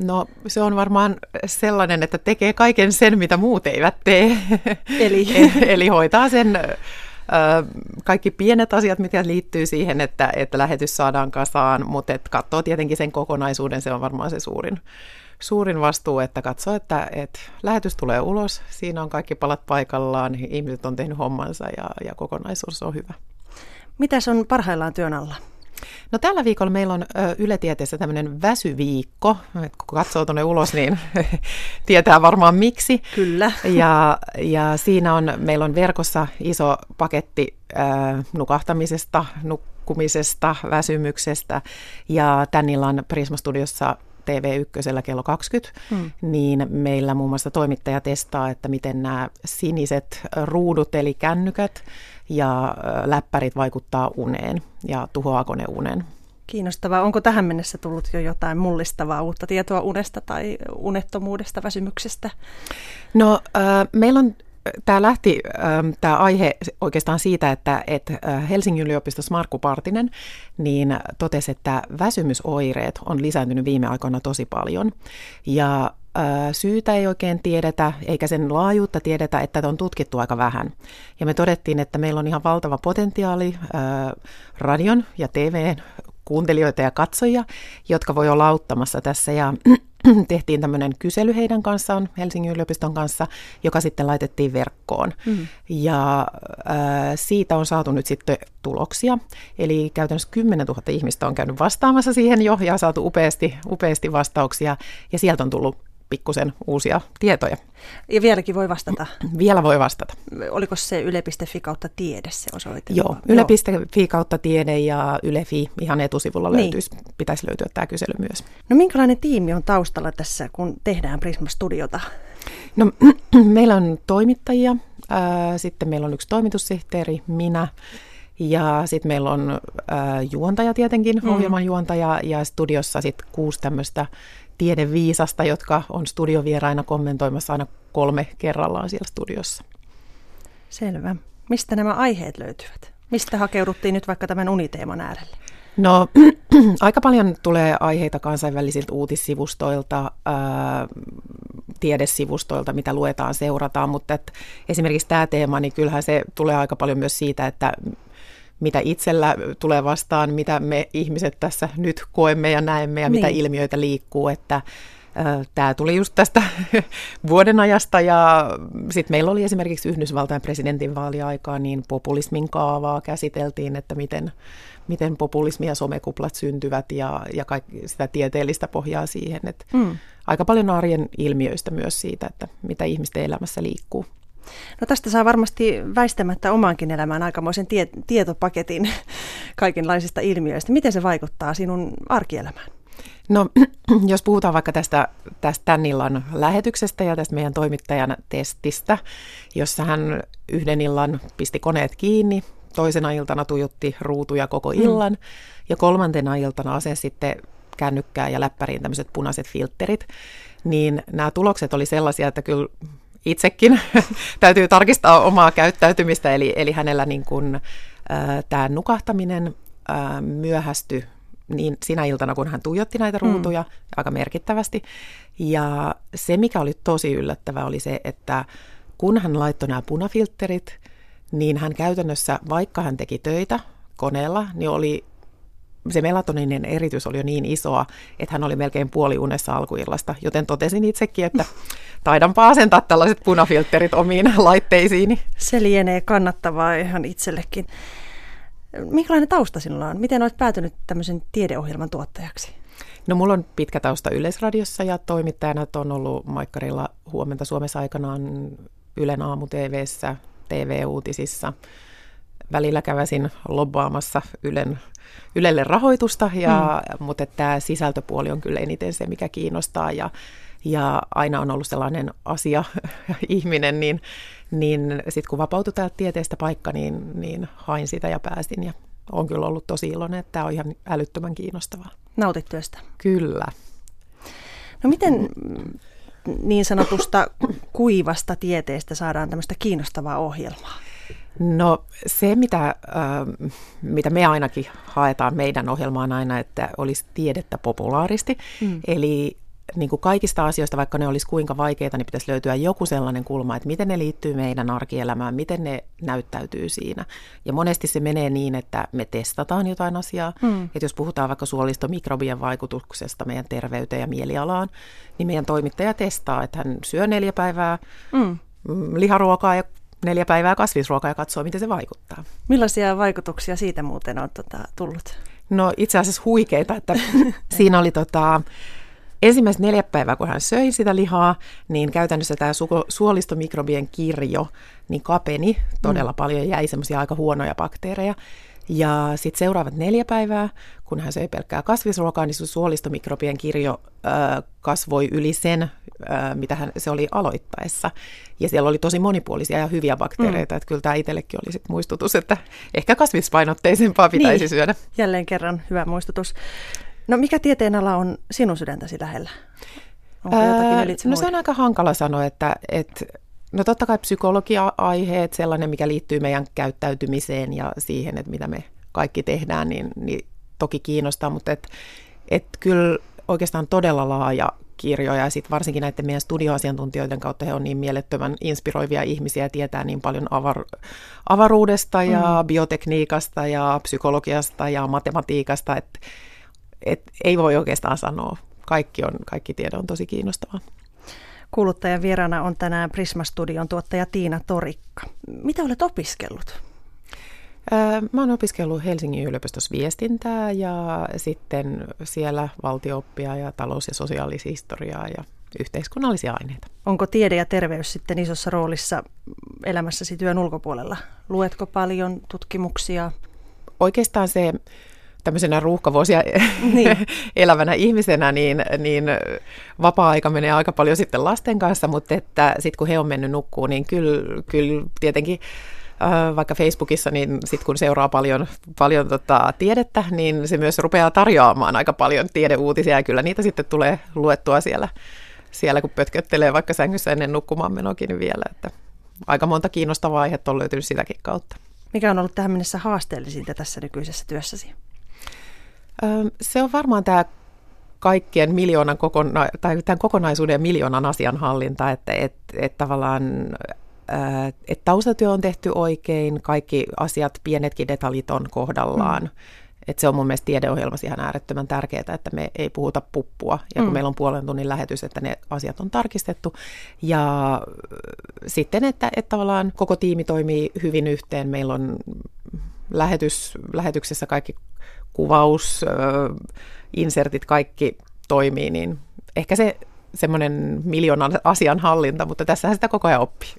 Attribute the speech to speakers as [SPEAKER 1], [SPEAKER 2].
[SPEAKER 1] No se on varmaan sellainen, että tekee kaiken sen, mitä muut eivät tee.
[SPEAKER 2] Eli,
[SPEAKER 1] Eli hoitaa sen kaikki pienet asiat, mitä liittyy siihen, että, että lähetys saadaan kasaan, mutta että katsoo tietenkin sen kokonaisuuden, se on varmaan se suurin, suurin vastuu, että katsoo, että, että lähetys tulee ulos, siinä on kaikki palat paikallaan, ihmiset on tehnyt hommansa ja, ja kokonaisuus on hyvä.
[SPEAKER 2] Mitäs on parhaillaan työn alla?
[SPEAKER 1] No tällä viikolla meillä on Yle Tieteessä tämmöinen väsyviikko. Kun katsoo tuonne ulos, niin tietää varmaan miksi.
[SPEAKER 2] Kyllä.
[SPEAKER 1] Ja, ja siinä on, meillä on verkossa iso paketti äh, nukahtamisesta, nukkumisesta, väsymyksestä. Ja tän illan Prisma-studiossa TV1 kello 20, hmm. niin meillä muun muassa toimittaja testaa, että miten nämä siniset ruudut eli kännykät ja läppärit vaikuttaa uneen ja tuhoaako ne unen.
[SPEAKER 2] Kiinnostavaa. Onko tähän mennessä tullut jo jotain mullistavaa uutta tietoa unesta tai unettomuudesta, väsymyksestä?
[SPEAKER 1] No äh, meillä on Tämä lähti tämä aihe oikeastaan siitä, että, että Helsingin yliopistossa Markku Partinen niin totesi, että väsymysoireet on lisääntynyt viime aikoina tosi paljon. Ja syytä ei oikein tiedetä, eikä sen laajuutta tiedetä, että on tutkittu aika vähän. Ja me todettiin, että meillä on ihan valtava potentiaali radion ja TVn kuuntelijoita ja katsojia, jotka voi olla auttamassa tässä. Ja tehtiin tämmöinen kysely heidän kanssaan, Helsingin yliopiston kanssa, joka sitten laitettiin verkkoon. Mm. Ja äh, siitä on saatu nyt sitten tuloksia. Eli käytännössä 10 000 ihmistä on käynyt vastaamassa siihen jo ja saatu upeasti, upeasti vastauksia. Ja sieltä on tullut pikkusen uusia tietoja.
[SPEAKER 2] Ja vieläkin voi vastata?
[SPEAKER 1] Vielä voi vastata.
[SPEAKER 2] Oliko se yle.fi kautta tiede se osoite?
[SPEAKER 1] Joo, yle.fi kautta tiede ja Yle.fi ihan etusivulla niin. löytyisi, pitäisi löytyä tämä kysely myös.
[SPEAKER 2] No minkälainen tiimi on taustalla tässä, kun tehdään Prisma-studiota?
[SPEAKER 1] No meillä on toimittajia, sitten meillä on yksi toimitussihteeri, minä, ja sitten meillä on äh, juontaja tietenkin, mm. ohjelman juontaja, ja studiossa sitten kuusi tämmöistä tiedeviisasta, jotka on studiovieraina kommentoimassa aina kolme kerrallaan siellä studiossa.
[SPEAKER 2] Selvä. Mistä nämä aiheet löytyvät? Mistä hakeuduttiin nyt vaikka tämän uniteeman äärelle?
[SPEAKER 1] No aika paljon tulee aiheita kansainvälisiltä uutissivustoilta, ää, tiedesivustoilta, mitä luetaan, seurataan, mutta et esimerkiksi tämä teema, niin kyllähän se tulee aika paljon myös siitä, että mitä itsellä tulee vastaan, mitä me ihmiset tässä nyt koemme ja näemme ja niin. mitä ilmiöitä liikkuu, että Tämä tuli just tästä vuoden ajasta ja sitten meillä oli esimerkiksi Yhdysvaltain presidentin vaaliaikaa, niin populismin kaavaa käsiteltiin, että miten, miten populismi ja somekuplat syntyvät ja, ja kaikki sitä tieteellistä pohjaa siihen. Että mm. Aika paljon arjen ilmiöistä myös siitä, että mitä ihmisten elämässä liikkuu.
[SPEAKER 2] No tästä saa varmasti väistämättä omaankin elämään aikamoisen tie- tietopaketin kaikenlaisista ilmiöistä. Miten se vaikuttaa sinun arkielämään?
[SPEAKER 1] No, jos puhutaan vaikka tästä, tästä tämän illan lähetyksestä ja tästä meidän toimittajan testistä, jossa hän yhden illan pisti koneet kiinni, toisena iltana tuijotti ruutuja koko mm. illan mm. ja kolmantena iltana asensi sitten kännykkään ja läppäriin tämmöiset punaiset filterit, niin nämä tulokset oli sellaisia, että kyllä itsekin täytyy tarkistaa omaa käyttäytymistä, eli, eli hänellä niin kuin, äh, tämä nukahtaminen äh, myöhästyi niin sinä iltana, kun hän tuijotti näitä mm. ruutuja mm. aika merkittävästi. Ja se, mikä oli tosi yllättävää, oli se, että kun hän laittoi nämä punafilterit, niin hän käytännössä, vaikka hän teki töitä koneella, niin oli se melatoninen eritys oli jo niin isoa, että hän oli melkein puoli unessa alkuillasta, joten totesin itsekin, että taidanpa asentaa tällaiset punafilterit omiin laitteisiini.
[SPEAKER 2] Se lienee kannattavaa ihan itsellekin. Minkälainen tausta sinulla on? Miten olet päätynyt tämmöisen tiedeohjelman tuottajaksi?
[SPEAKER 1] No mulla on pitkä tausta Yleisradiossa ja toimittajana on ollut Maikkarilla huomenta Suomessa aikanaan Ylen aamu TVssä, TV-uutisissa. Välillä käväsin lobbaamassa Ylen, Ylelle rahoitusta, ja, mm. mutta tämä sisältöpuoli on kyllä eniten se, mikä kiinnostaa. Ja, ja aina on ollut sellainen asia, ihminen, niin, niin sitten kun vapautui täältä tieteestä paikka, niin, niin hain sitä ja pääsin. Ja on kyllä ollut tosi iloinen, että tämä on ihan älyttömän kiinnostavaa.
[SPEAKER 2] Nautit työstä?
[SPEAKER 1] Kyllä.
[SPEAKER 2] No miten niin sanotusta kuivasta tieteestä saadaan tämmöistä kiinnostavaa ohjelmaa?
[SPEAKER 1] No se, mitä, äh, mitä me ainakin haetaan meidän ohjelmaan aina, että olisi tiedettä populaaristi. Mm. Eli niin kuin kaikista asioista, vaikka ne olisi kuinka vaikeita, niin pitäisi löytyä joku sellainen kulma, että miten ne liittyy meidän arkielämään, miten ne näyttäytyy siinä. Ja monesti se menee niin, että me testataan jotain asiaa. Mm. Että jos puhutaan vaikka suolistomikrobien vaikutuksesta meidän terveyteen ja mielialaan, niin meidän toimittaja testaa, että hän syö neljä päivää mm. liharuokaa ja neljä päivää kasvisruokaa ja katsoo, miten se vaikuttaa.
[SPEAKER 2] Millaisia vaikutuksia siitä muuten on tota, tullut?
[SPEAKER 1] No itse asiassa huikeita, että siinä oli tota, ensimmäiset neljä päivää, kun hän söi sitä lihaa, niin käytännössä tämä su- suolistomikrobien kirjo niin kapeni todella mm. paljon, jäi semmoisia aika huonoja bakteereja. Ja sitten seuraavat neljä päivää, kun hän söi pelkkää kasvisruokaa, niin suolistomikrobien kirjo ö, kasvoi yli sen, ö, mitä hän, se oli aloittaessa. Ja siellä oli tosi monipuolisia ja hyviä bakteereita, mm. että kyllä tämä itsellekin oli sit muistutus, että ehkä kasvispainotteisempaa pitäisi niin. syödä.
[SPEAKER 2] Jälleen kerran hyvä muistutus. No mikä tieteenala on sinun sydäntäsi lähellä?
[SPEAKER 1] Onko Ää, no se on aika hankala sanoa, että, että no totta kai psykologia-aiheet, sellainen mikä liittyy meidän käyttäytymiseen ja siihen, että mitä me kaikki tehdään, niin, niin toki kiinnostaa, mutta et, et kyllä oikeastaan todella laaja kirjo ja sitten varsinkin näiden meidän studioasiantuntijoiden kautta he on niin mielettömän inspiroivia ihmisiä ja tietää niin paljon avar- avaruudesta ja mm. biotekniikasta ja psykologiasta ja matematiikasta, että et ei voi oikeastaan sanoa. Kaikki, on, kaikki tiede on tosi kiinnostavaa.
[SPEAKER 2] Kuuluttajan vieraana on tänään Prisma-studion tuottaja Tiina Torikka. Mitä olet opiskellut?
[SPEAKER 1] Mä oon opiskellut Helsingin yliopistossa viestintää ja sitten siellä valtiooppia ja talous- ja sosiaalishistoriaa ja yhteiskunnallisia aineita.
[SPEAKER 2] Onko tiede ja terveys sitten isossa roolissa elämässäsi työn ulkopuolella? Luetko paljon tutkimuksia?
[SPEAKER 1] Oikeastaan se tämmöisenä ruuhkavuosia niin. elävänä ihmisenä, niin, niin vapaa-aika menee aika paljon sitten lasten kanssa, mutta että sitten kun he on mennyt nukkuun, niin kyllä, kyllä tietenkin äh, vaikka Facebookissa, niin sitten kun seuraa paljon, paljon tota tiedettä, niin se myös rupeaa tarjoamaan aika paljon tiedeuutisia ja kyllä niitä sitten tulee luettua siellä, siellä kun pötköttelee vaikka sängyssä ennen nukkumaan menokin vielä, että aika monta kiinnostavaa aihetta on löytynyt sitäkin kautta.
[SPEAKER 2] Mikä on ollut tähän mennessä haasteellisinta tässä nykyisessä työssäsi?
[SPEAKER 1] Se on varmaan tämä kaikkien miljoonan kokona- tai tämän kokonaisuuden ja miljoonan asian hallinta, että et, et tavallaan että taustatyö on tehty oikein, kaikki asiat, pienetkin detaljit on kohdallaan. Mm. Et se on mun mielestä tiedeohjelmassa ihan äärettömän tärkeää, että me ei puhuta puppua. Ja kun mm. meillä on puolen tunnin lähetys, että ne asiat on tarkistettu. Ja sitten, että, että tavallaan koko tiimi toimii hyvin yhteen. Meillä on lähetys, lähetyksessä kaikki kuvaus, insertit, kaikki toimii, niin ehkä se semmoinen miljoonan asian hallinta, mutta tässähän sitä koko ajan oppii.